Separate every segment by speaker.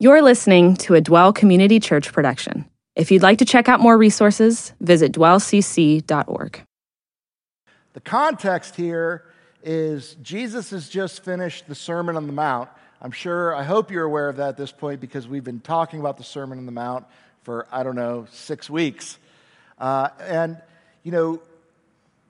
Speaker 1: You're listening to a Dwell Community Church production. If you'd like to check out more resources, visit dwellcc.org.
Speaker 2: The context here is Jesus has just finished the Sermon on the Mount. I'm sure, I hope you're aware of that at this point because we've been talking about the Sermon on the Mount for, I don't know, six weeks. Uh, and, you know,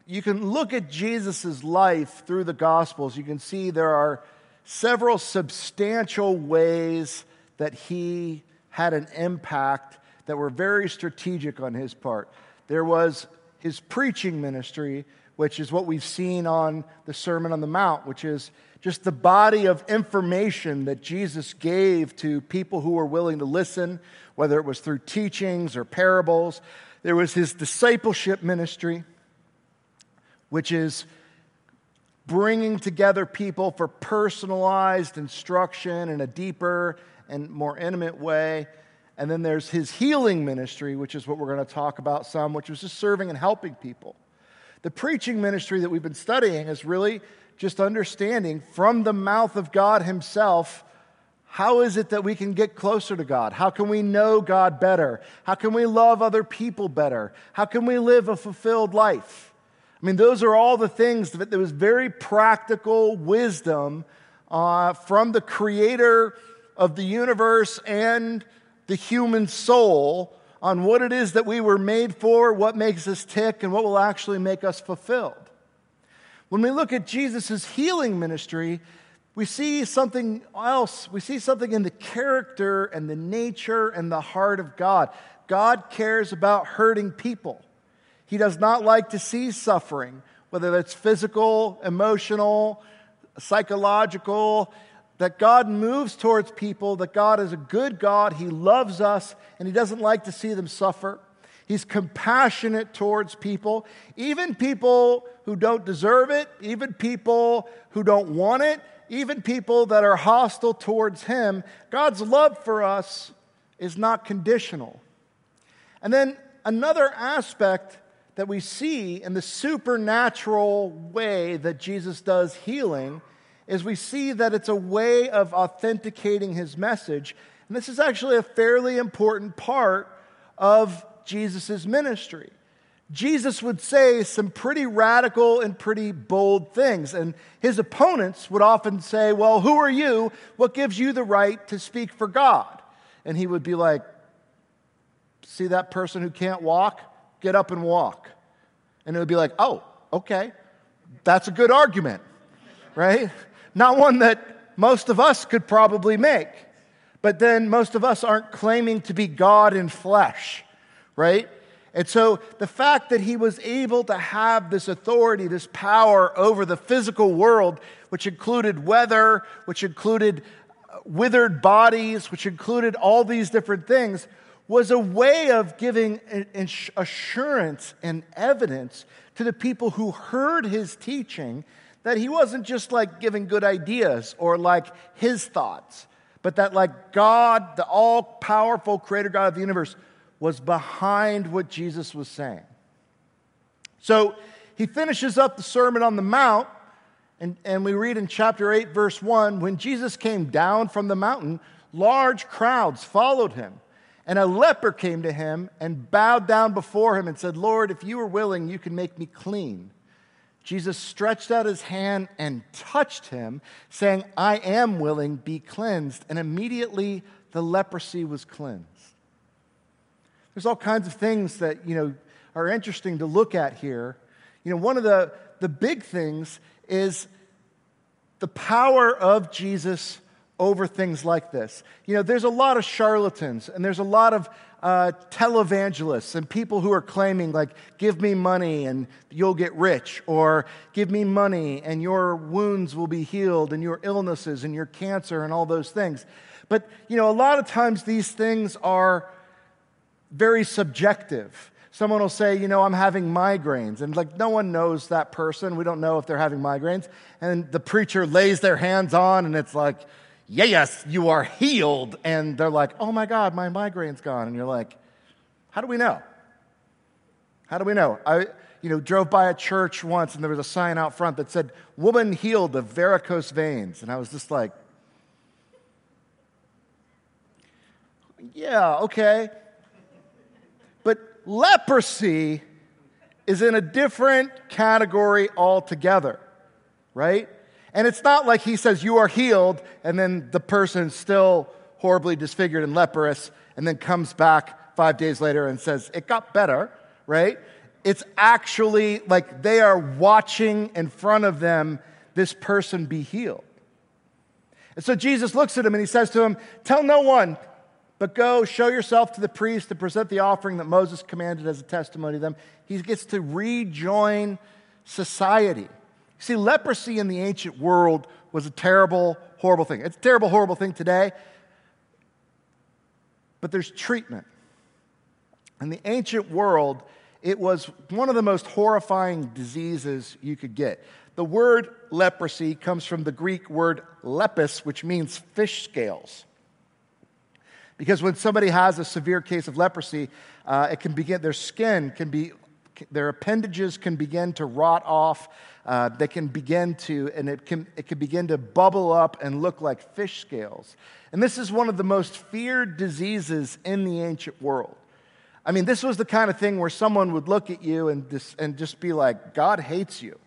Speaker 2: you can look at Jesus' life through the Gospels. You can see there are several substantial ways that he had an impact that were very strategic on his part. There was his preaching ministry, which is what we've seen on the Sermon on the Mount, which is just the body of information that Jesus gave to people who were willing to listen, whether it was through teachings or parables. There was his discipleship ministry, which is bringing together people for personalized instruction in a deeper and more intimate way. And then there's his healing ministry, which is what we're going to talk about some, which was just serving and helping people. The preaching ministry that we've been studying is really just understanding from the mouth of God Himself how is it that we can get closer to God? How can we know God better? How can we love other people better? How can we live a fulfilled life? I mean, those are all the things that there was very practical wisdom uh, from the Creator of the universe and the human soul on what it is that we were made for, what makes us tick, and what will actually make us fulfilled. When we look at Jesus' healing ministry, we see something else. We see something in the character and the nature and the heart of God. God cares about hurting people. He does not like to see suffering, whether that's physical, emotional, psychological that God moves towards people, that God is a good God. He loves us, and He doesn't like to see them suffer. He's compassionate towards people, even people who don't deserve it, even people who don't want it, even people that are hostile towards Him. God's love for us is not conditional. And then another aspect that we see in the supernatural way that Jesus does healing is we see that it's a way of authenticating his message. And this is actually a fairly important part of Jesus' ministry. Jesus would say some pretty radical and pretty bold things. And his opponents would often say, Well, who are you? What gives you the right to speak for God? And he would be like, See that person who can't walk? Get up and walk. And it would be like, Oh, okay. That's a good argument, right? Not one that most of us could probably make. But then most of us aren't claiming to be God in flesh, right? And so the fact that he was able to have this authority, this power over the physical world, which included weather, which included uh, withered bodies, which included all these different things, was a way of giving assurance and evidence to the people who heard his teaching that he wasn't just like giving good ideas or like his thoughts, but that like God, the all powerful creator God of the universe, was behind what Jesus was saying. So he finishes up the Sermon on the Mount, and, and we read in chapter 8, verse 1 when Jesus came down from the mountain, large crowds followed him. And a leper came to him and bowed down before him and said, Lord, if you are willing, you can make me clean. Jesus stretched out his hand and touched him, saying, I am willing, be cleansed. And immediately the leprosy was cleansed. There's all kinds of things that, you know, are interesting to look at here. You know, one of the, the big things is the power of Jesus over things like this. You know, there's a lot of charlatans and there's a lot of uh, televangelists and people who are claiming, like, give me money and you'll get rich, or give me money and your wounds will be healed, and your illnesses and your cancer and all those things. But, you know, a lot of times these things are very subjective. Someone will say, you know, I'm having migraines. And like, no one knows that person. We don't know if they're having migraines. And the preacher lays their hands on, and it's like, yes, you are healed. And they're like, oh my God, my migraine's gone. And you're like, how do we know? How do we know? I, you know, drove by a church once and there was a sign out front that said, woman healed of varicose veins. And I was just like, Yeah, okay. But leprosy is in a different category altogether, right? And it's not like he says, You are healed, and then the person's still horribly disfigured and leprous, and then comes back five days later and says, It got better, right? It's actually like they are watching in front of them this person be healed. And so Jesus looks at him and he says to him, Tell no one, but go show yourself to the priest and present the offering that Moses commanded as a testimony to them. He gets to rejoin society. See, leprosy in the ancient world was a terrible, horrible thing. It's a terrible, horrible thing today, but there's treatment. In the ancient world, it was one of the most horrifying diseases you could get. The word leprosy comes from the Greek word lepis, which means fish scales. Because when somebody has a severe case of leprosy, uh, it can begin, their skin can be, their appendages can begin to rot off. Uh, they can begin to, and it can, it can begin to bubble up and look like fish scales. And this is one of the most feared diseases in the ancient world. I mean, this was the kind of thing where someone would look at you and just, and just be like, God hates you.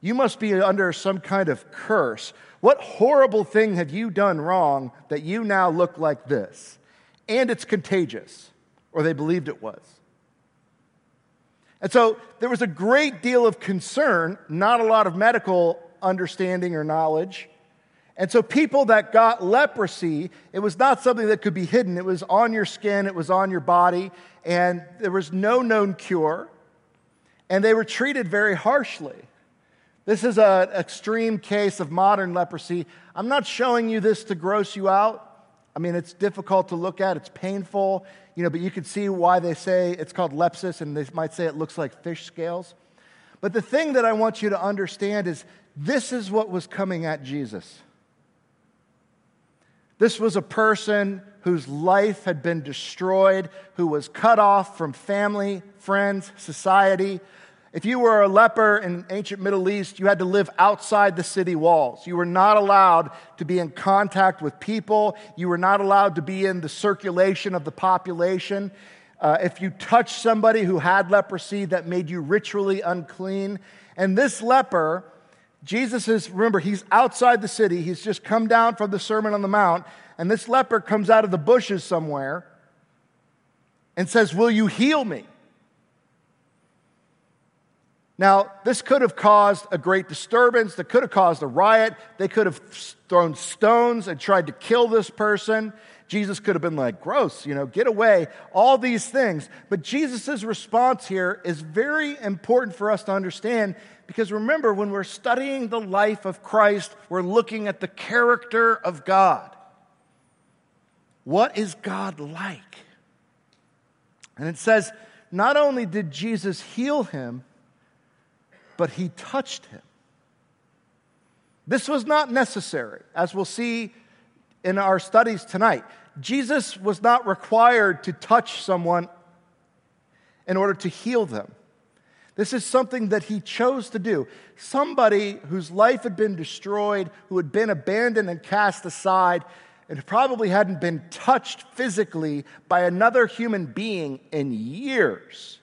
Speaker 2: You must be under some kind of curse. What horrible thing have you done wrong that you now look like this? And it's contagious, or they believed it was. And so there was a great deal of concern, not a lot of medical understanding or knowledge. And so, people that got leprosy, it was not something that could be hidden. It was on your skin, it was on your body, and there was no known cure. And they were treated very harshly. This is an extreme case of modern leprosy. I'm not showing you this to gross you out. I mean, it's difficult to look at, it's painful, you know, but you can see why they say it's called lepsis, and they might say it looks like fish scales. But the thing that I want you to understand is this is what was coming at Jesus. This was a person whose life had been destroyed, who was cut off from family, friends, society, if you were a leper in ancient Middle East, you had to live outside the city walls. You were not allowed to be in contact with people. You were not allowed to be in the circulation of the population. Uh, if you touched somebody who had leprosy, that made you ritually unclean. And this leper, Jesus is, remember, he's outside the city. He's just come down from the Sermon on the Mount. And this leper comes out of the bushes somewhere and says, Will you heal me? Now, this could have caused a great disturbance. That could have caused a riot. They could have thrown stones and tried to kill this person. Jesus could have been like, gross, you know, get away, all these things. But Jesus' response here is very important for us to understand because remember, when we're studying the life of Christ, we're looking at the character of God. What is God like? And it says, not only did Jesus heal him, but he touched him. This was not necessary, as we'll see in our studies tonight. Jesus was not required to touch someone in order to heal them. This is something that he chose to do. Somebody whose life had been destroyed, who had been abandoned and cast aside, and probably hadn't been touched physically by another human being in years.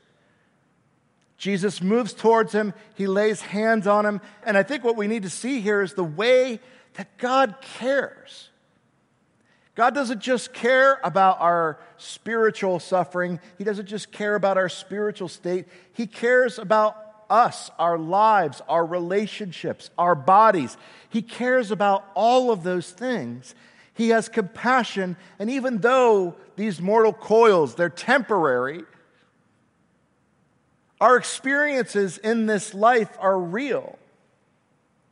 Speaker 2: Jesus moves towards him, he lays hands on him, and I think what we need to see here is the way that God cares. God doesn't just care about our spiritual suffering, He doesn't just care about our spiritual state, He cares about us, our lives, our relationships, our bodies. He cares about all of those things. He has compassion, and even though these mortal coils, they're temporary, our experiences in this life are real,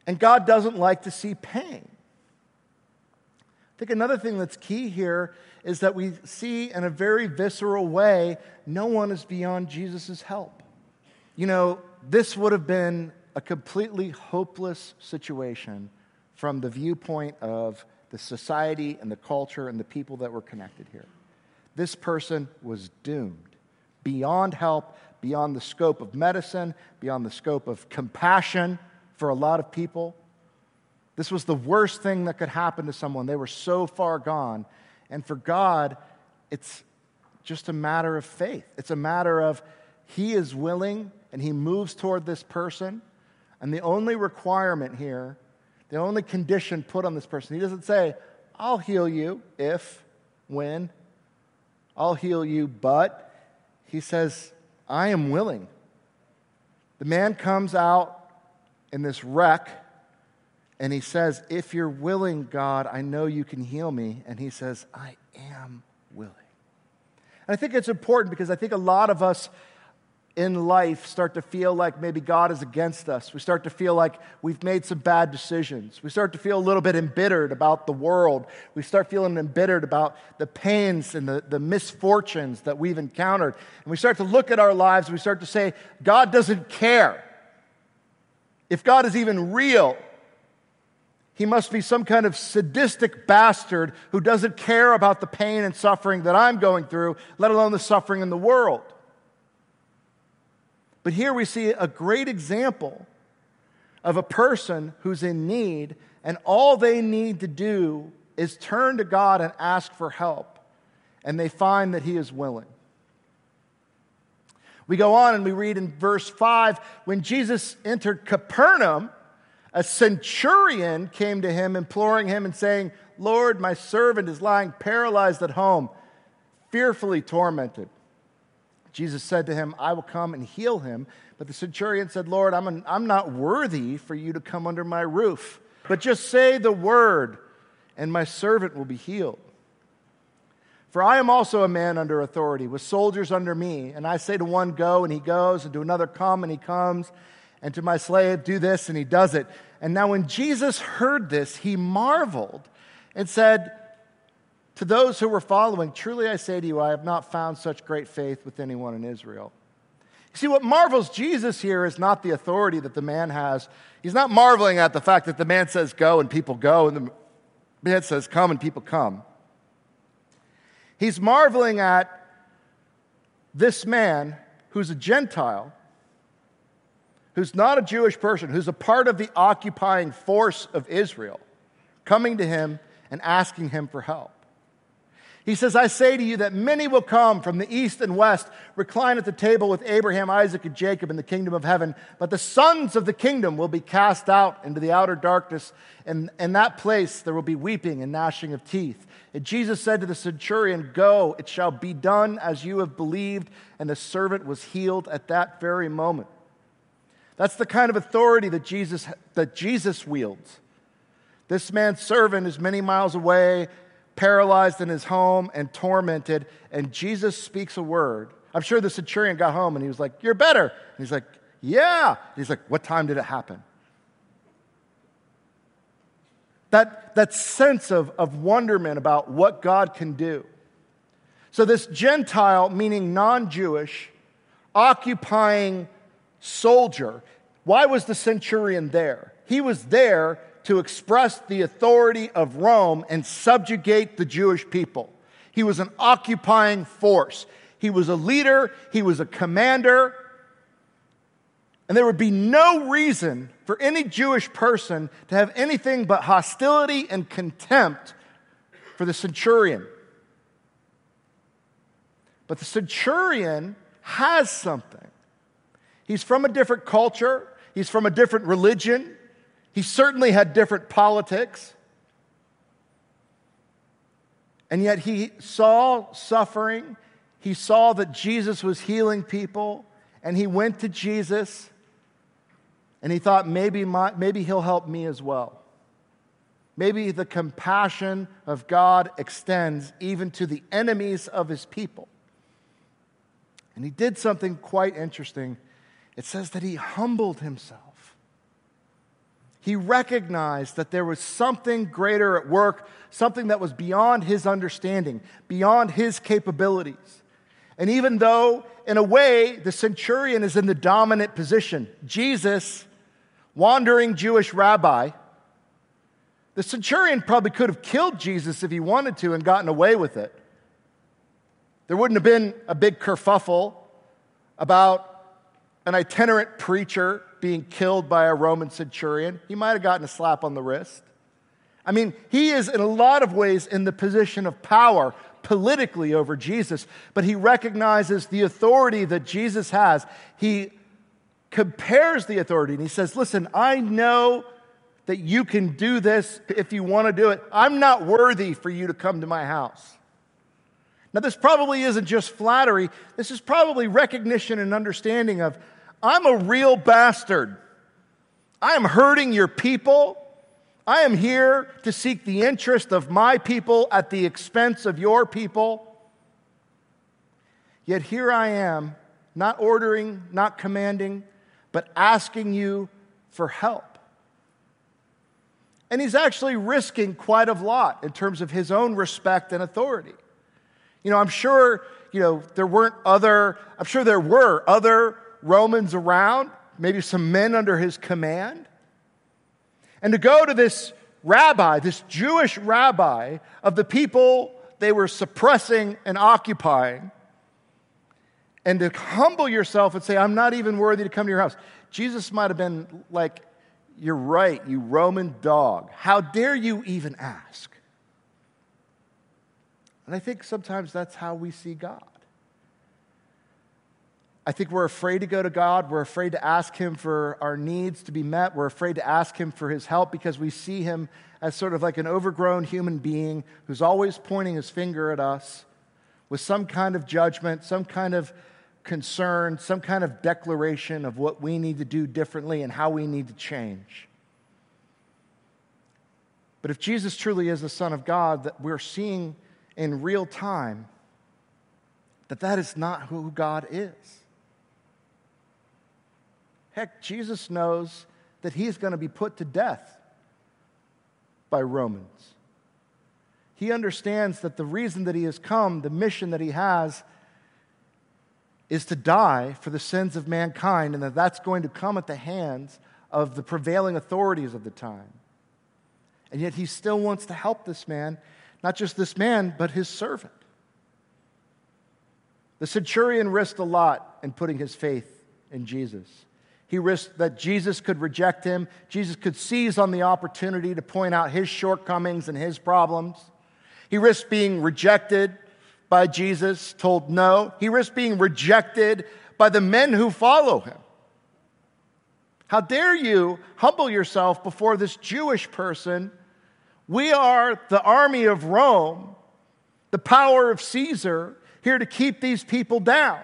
Speaker 2: and God doesn't like to see pain. I think another thing that's key here is that we see in a very visceral way no one is beyond Jesus' help. You know, this would have been a completely hopeless situation from the viewpoint of the society and the culture and the people that were connected here. This person was doomed, beyond help, beyond the scope of medicine, beyond the scope of compassion for a lot of people. This was the worst thing that could happen to someone. They were so far gone. And for God, it's just a matter of faith. It's a matter of He is willing and He moves toward this person. And the only requirement here, the only condition put on this person, He doesn't say, I'll heal you if, when, I'll heal you, but He says, I am willing. The man comes out in this wreck and he says, If you're willing, God, I know you can heal me. And he says, I am willing. And I think it's important because I think a lot of us in life start to feel like maybe God is against us. We start to feel like we've made some bad decisions. We start to feel a little bit embittered about the world. We start feeling embittered about the pains and the, the misfortunes that we've encountered. And we start to look at our lives and we start to say, God doesn't care. If God is even real, he must be some kind of sadistic bastard who doesn't care about the pain and suffering that I'm going through, let alone the suffering in the world. But here we see a great example of a person who's in need, and all they need to do is turn to God and ask for help, and they find that He is willing. We go on and we read in verse 5 when Jesus entered Capernaum, a centurion came to him, imploring him and saying, Lord, my servant is lying paralyzed at home, fearfully tormented. Jesus said to him, I will come and heal him. But the centurion said, Lord, I'm, an, I'm not worthy for you to come under my roof, but just say the word, and my servant will be healed. For I am also a man under authority, with soldiers under me. And I say to one, Go, and he goes, and to another, Come, and he comes, and to my slave, Do this, and he does it. And now, when Jesus heard this, he marveled and said to those who were following, Truly I say to you, I have not found such great faith with anyone in Israel. See, what marvels Jesus here is not the authority that the man has. He's not marveling at the fact that the man says go and people go, and the man says come and people come. He's marveling at this man who's a Gentile, who's not a Jewish person, who's a part of the occupying force of Israel, coming to him and asking him for help. He says, I say to you that many will come from the east and west, recline at the table with Abraham, Isaac, and Jacob in the kingdom of heaven. But the sons of the kingdom will be cast out into the outer darkness. And in that place there will be weeping and gnashing of teeth. And Jesus said to the centurion, Go, it shall be done as you have believed. And the servant was healed at that very moment. That's the kind of authority that Jesus, that Jesus wields. This man's servant is many miles away paralyzed in his home and tormented, and Jesus speaks a word. I'm sure the centurion got home and he was like, You're better. And he's like, Yeah. And he's like, What time did it happen? That, that sense of, of wonderment about what God can do. So, this Gentile, meaning non Jewish, occupying soldier, why was the centurion there? He was there to express the authority of Rome and subjugate the Jewish people. He was an occupying force. He was a leader, he was a commander. And there would be no reason for any Jewish person to have anything but hostility and contempt for the centurion. But the centurion has something. He's from a different culture, he's from a different religion, he certainly had different politics. And yet he saw suffering. He saw that Jesus was healing people. And he went to Jesus and he thought, maybe, my, maybe he'll help me as well. Maybe the compassion of God extends even to the enemies of his people. And he did something quite interesting. It says that he humbled himself he recognized that there was something greater at work, something that was beyond his understanding, beyond his capabilities. And even though, in a way, the centurion is in the dominant position, Jesus, wandering Jewish rabbi, the centurion probably could have killed Jesus if he wanted to and gotten away with it. There wouldn't have been a big kerfuffle about an itinerant preacher being killed by a Roman centurion, he might have gotten a slap on the wrist. I mean, he is in a lot of ways in the position of power politically over Jesus, but he recognizes the authority that Jesus has. He compares the authority and he says, Listen, I know that you can do this if you want to do it. I'm not worthy for you to come to my house. Now, this probably isn't just flattery, this is probably recognition and understanding of I'm a real bastard. I am hurting your people. I am here to seek the interest of my people at the expense of your people. Yet here I am, not ordering, not commanding, but asking you for help. And he's actually risking quite a lot in terms of his own respect and authority. You know, I'm sure, you know, there weren't other, I'm sure there were other Romans around, maybe some men under his command. And to go to this rabbi, this Jewish rabbi of the people they were suppressing and occupying, and to humble yourself and say, I'm not even worthy to come to your house. Jesus might have been like, You're right, you Roman dog. How dare you even ask? And I think sometimes that's how we see God. I think we're afraid to go to God. We're afraid to ask Him for our needs to be met. We're afraid to ask Him for His help because we see Him as sort of like an overgrown human being who's always pointing his finger at us with some kind of judgment, some kind of concern, some kind of declaration of what we need to do differently and how we need to change. But if Jesus truly is the Son of God, that we're seeing in real time that that is not who God is. Heck, Jesus knows that he's going to be put to death by Romans. He understands that the reason that he has come, the mission that he has, is to die for the sins of mankind, and that that's going to come at the hands of the prevailing authorities of the time. And yet he still wants to help this man, not just this man, but his servant. The centurion risked a lot in putting his faith in Jesus. He risked that Jesus could reject him. Jesus could seize on the opportunity to point out his shortcomings and his problems. He risked being rejected by Jesus, told no. He risked being rejected by the men who follow him. How dare you humble yourself before this Jewish person? We are the army of Rome, the power of Caesar, here to keep these people down.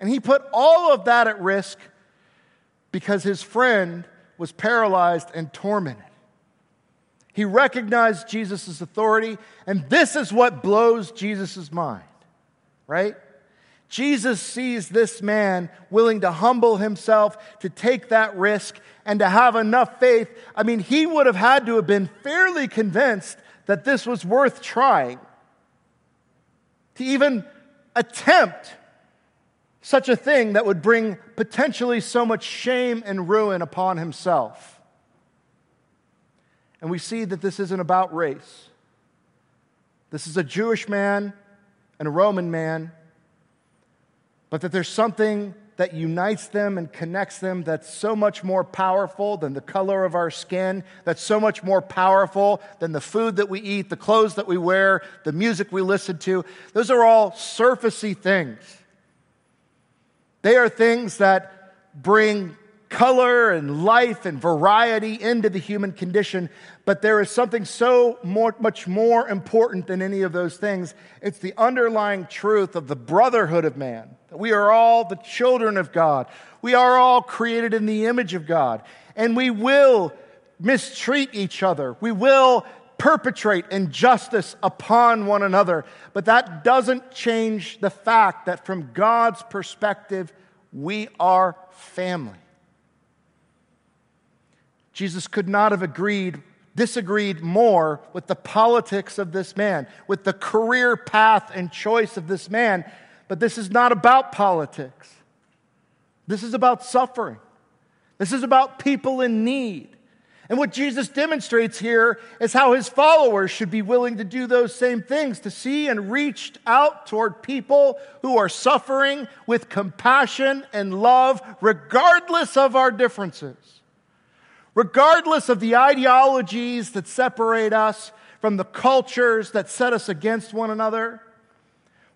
Speaker 2: And he put all of that at risk because his friend was paralyzed and tormented. He recognized Jesus' authority, and this is what blows Jesus' mind, right? Jesus sees this man willing to humble himself, to take that risk, and to have enough faith. I mean, he would have had to have been fairly convinced that this was worth trying to even attempt such a thing that would bring potentially so much shame and ruin upon himself. And we see that this isn't about race. This is a Jewish man and a Roman man, but that there's something that unites them and connects them that's so much more powerful than the color of our skin, that's so much more powerful than the food that we eat, the clothes that we wear, the music we listen to. Those are all surfacey things. They are things that bring color and life and variety into the human condition, but there is something so more, much more important than any of those things. It's the underlying truth of the brotherhood of man. that We are all the children of God. We are all created in the image of God, and we will mistreat each other. We will perpetrate injustice upon one another. But that doesn't change the fact that from God's perspective, we are family. Jesus could not have agreed, disagreed more with the politics of this man, with the career path and choice of this man. But this is not about politics. This is about suffering. This is about people in need. And what Jesus demonstrates here is how his followers should be willing to do those same things to see and reach out toward people who are suffering with compassion and love, regardless of our differences, regardless of the ideologies that separate us from the cultures that set us against one another.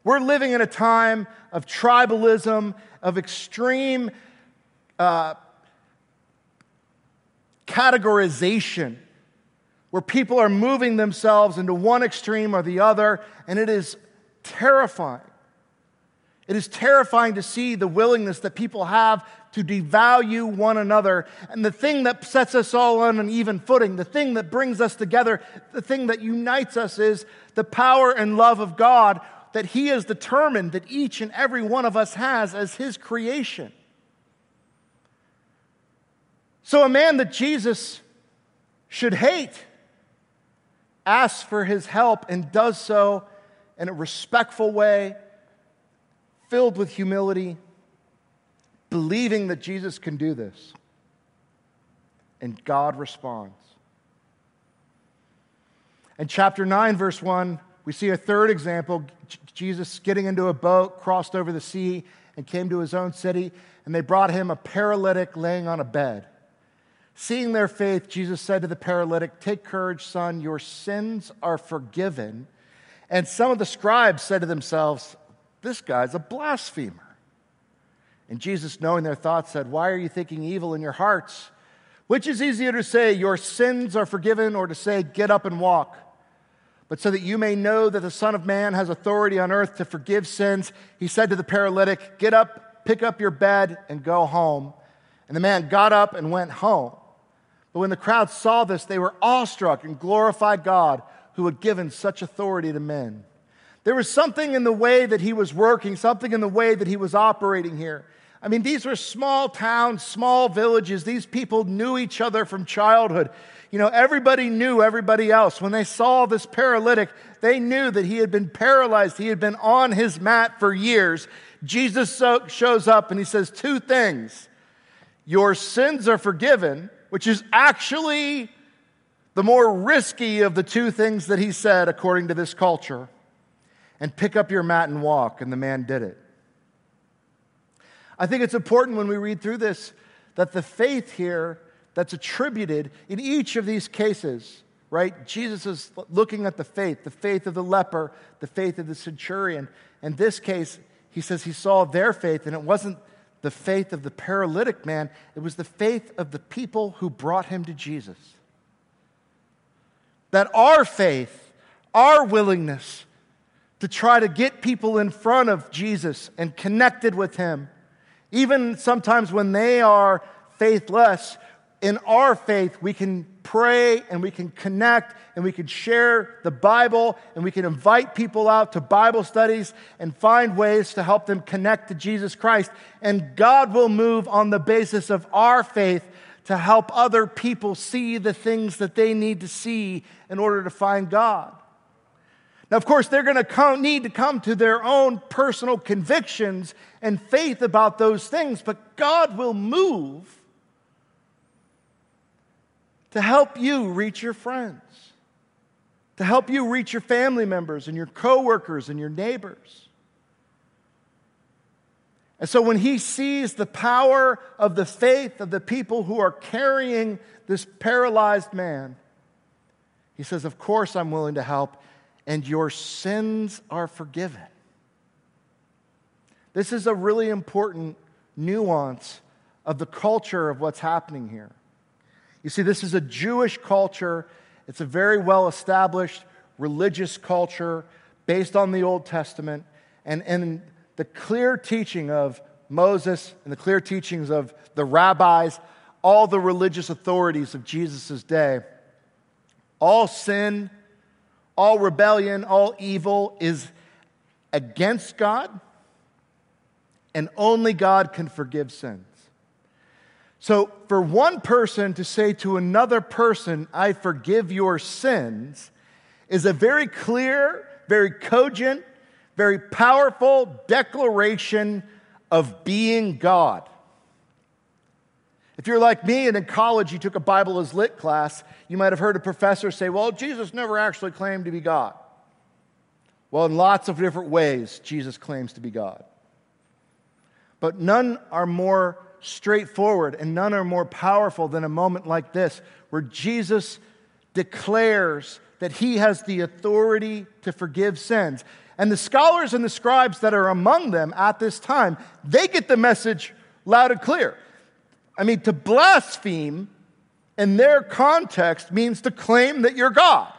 Speaker 2: We're living in a time of tribalism, of extreme uh, categorization, where people are moving themselves into one extreme or the other, and it is terrifying. It is terrifying to see the willingness that people have to devalue one another. And the thing that sets us all on an even footing, the thing that brings us together, the thing that unites us is the power and love of God that He has determined that each and every one of us has as His creation. So, a man that Jesus should hate asks for His help and does so in a respectful way, filled with humility, believing that Jesus can do this. And God responds. In chapter 9, verse 1, we see a third example Jesus getting into a boat, crossed over the sea, and came to his own city, and they brought him a paralytic laying on a bed. Seeing their faith, Jesus said to the paralytic, Take courage, son, your sins are forgiven. And some of the scribes said to themselves, This guy's a blasphemer. And Jesus, knowing their thoughts, said, Why are you thinking evil in your hearts? Which is easier to say, Your sins are forgiven, or to say, Get up and walk? But so that you may know that the Son of Man has authority on earth to forgive sins, he said to the paralytic, Get up, pick up your bed, and go home. And the man got up and went home. But when the crowd saw this, they were awestruck and glorified God who had given such authority to men. There was something in the way that he was working, something in the way that he was operating here. I mean, these were small towns, small villages. These people knew each other from childhood. You know, everybody knew everybody else. When they saw this paralytic, they knew that he had been paralyzed. He had been on his mat for years. Jesus shows up and he says two things Your sins are forgiven, which is actually the more risky of the two things that he said according to this culture. And pick up your mat and walk. And the man did it. I think it's important when we read through this that the faith here that's attributed in each of these cases, right? Jesus is looking at the faith, the faith of the leper, the faith of the centurion. In this case, he says he saw their faith, and it wasn't the faith of the paralytic man, it was the faith of the people who brought him to Jesus. That our faith, our willingness to try to get people in front of Jesus and connected with him, even sometimes when they are faithless, in our faith, we can pray and we can connect and we can share the Bible and we can invite people out to Bible studies and find ways to help them connect to Jesus Christ. And God will move on the basis of our faith to help other people see the things that they need to see in order to find God. Now, of course, they're going to need to come to their own personal convictions and faith about those things, but God will move to help you reach your friends, to help you reach your family members and your coworkers and your neighbors. And so when he sees the power of the faith of the people who are carrying this paralyzed man, he says, Of course, I'm willing to help, and your sins are forgiven. This is a really important nuance of the culture of what's happening here. You see, this is a Jewish culture, it's a very well established religious culture based on the Old Testament. And, and the clear teaching of Moses and the clear teachings of the rabbis, all the religious authorities of Jesus' day, all sin, all rebellion, all evil is against God, and only God can forgive sins. So, for one person to say to another person, I forgive your sins, is a very clear, very cogent, very powerful declaration of being God. If you're like me and in college you took a Bible as lit class, you might have heard a professor say, Well, Jesus never actually claimed to be God. Well, in lots of different ways, Jesus claims to be God. But none are more straightforward and none are more powerful than a moment like this, where Jesus declares that he has the authority to forgive sins. And the scholars and the scribes that are among them at this time, they get the message loud and clear. I mean, to blaspheme in their context means to claim that you're God.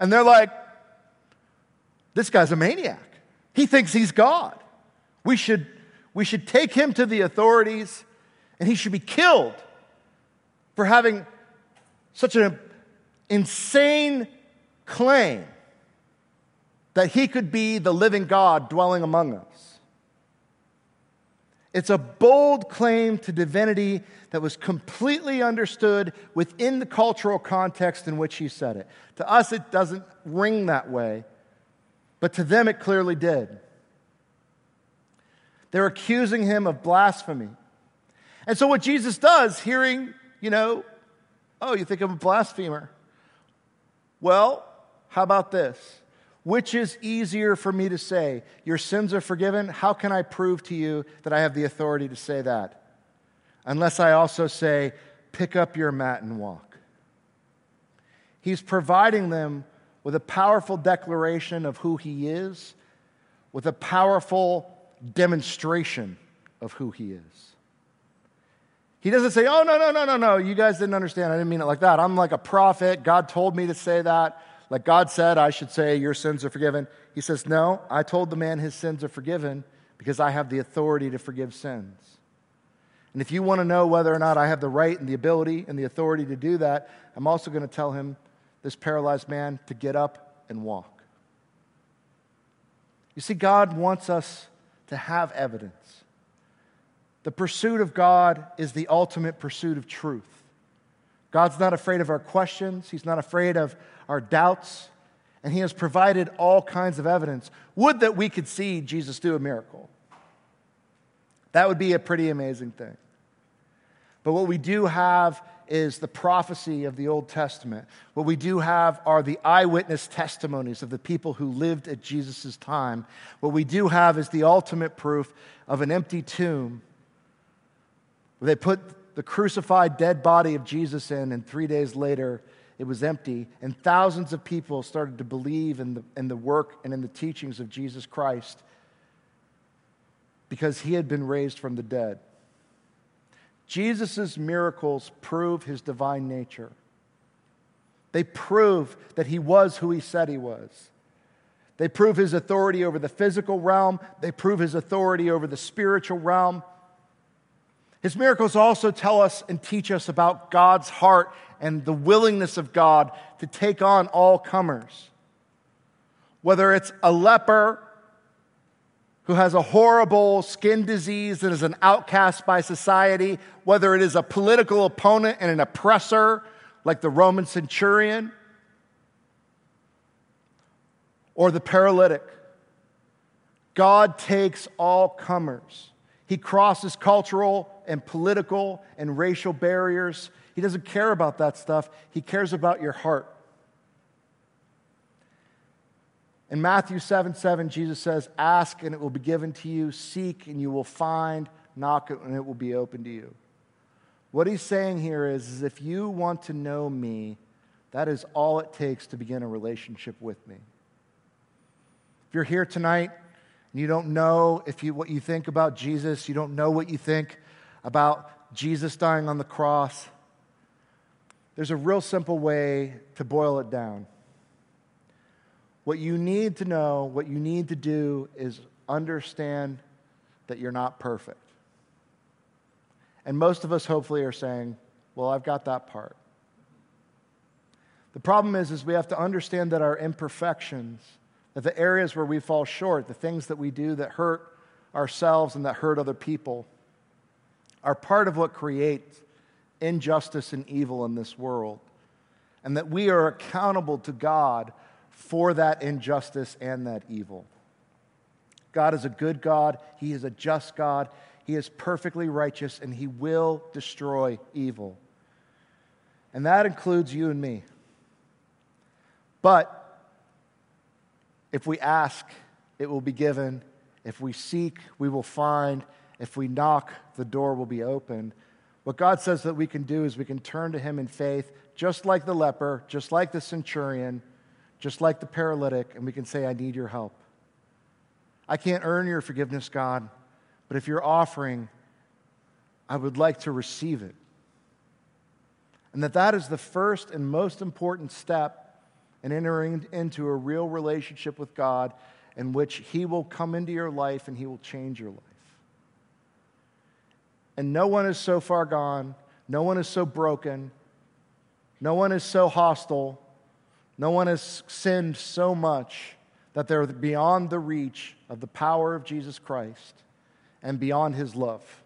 Speaker 2: And they're like, this guy's a maniac. He thinks he's God. We should, we should take him to the authorities and he should be killed for having such an insane claim that he could be the living God dwelling among us. It's a bold claim to divinity that was completely understood within the cultural context in which he said it. To us, it doesn't ring that way, but to them, it clearly did. They're accusing him of blasphemy. And so, what Jesus does, hearing, you know, oh, you think I'm a blasphemer? Well, how about this? Which is easier for me to say? Your sins are forgiven? How can I prove to you that I have the authority to say that? Unless I also say, pick up your mat and walk. He's providing them with a powerful declaration of who he is, with a powerful demonstration of who he is. He doesn't say, Oh, no, no, no, no, no, you guys didn't understand. I didn't mean it like that. I'm like a prophet. God told me to say that. Like God said, I should say, Your sins are forgiven. He says, No, I told the man his sins are forgiven because I have the authority to forgive sins. And if you want to know whether or not I have the right and the ability and the authority to do that, I'm also going to tell him, this paralyzed man, to get up and walk. You see, God wants us to have evidence. The pursuit of God is the ultimate pursuit of truth. God's not afraid of our questions, He's not afraid of our doubts, and He has provided all kinds of evidence. Would that we could see Jesus do a miracle. That would be a pretty amazing thing. But what we do have is the prophecy of the Old Testament. What we do have are the eyewitness testimonies of the people who lived at Jesus' time. What we do have is the ultimate proof of an empty tomb where they put the crucified dead body of Jesus in, and three days later, it was empty, and thousands of people started to believe in the, in the work and in the teachings of Jesus Christ because he had been raised from the dead. Jesus' miracles prove his divine nature. They prove that he was who he said he was. They prove his authority over the physical realm, they prove his authority over the spiritual realm. His miracles also tell us and teach us about God's heart and the willingness of God to take on all comers. Whether it's a leper who has a horrible skin disease and is an outcast by society, whether it is a political opponent and an oppressor like the Roman centurion, or the paralytic. God takes all comers. He crosses cultural and political and racial barriers. He doesn't care about that stuff, He cares about your heart. In Matthew 7 7, Jesus says, Ask and it will be given to you, seek and you will find, knock and it will be open to you. What he's saying here is, is if you want to know me, that is all it takes to begin a relationship with me. If you're here tonight and you don't know if you, what you think about Jesus, you don't know what you think about Jesus dying on the cross, there's a real simple way to boil it down. What you need to know, what you need to do is understand that you're not perfect. And most of us hopefully are saying, well, I've got that part. The problem is, is we have to understand that our imperfections, that the areas where we fall short, the things that we do that hurt ourselves and that hurt other people, are part of what creates injustice and evil in this world. And that we are accountable to God for that injustice and that evil. God is a good God, He is a just God, He is perfectly righteous, and He will destroy evil. And that includes you and me. But if we ask, it will be given. If we seek, we will find. If we knock, the door will be opened. What God says that we can do is we can turn to Him in faith, just like the leper, just like the centurion, just like the paralytic, and we can say, I need your help. I can't earn your forgiveness, God, but if you're offering, I would like to receive it. And that that is the first and most important step in entering into a real relationship with God in which He will come into your life and He will change your life. And no one is so far gone, no one is so broken, no one is so hostile, no one has sinned so much that they're beyond the reach of the power of Jesus Christ and beyond His love.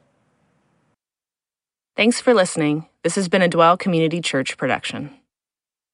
Speaker 1: Thanks for listening. This has been a Dwell Community Church production.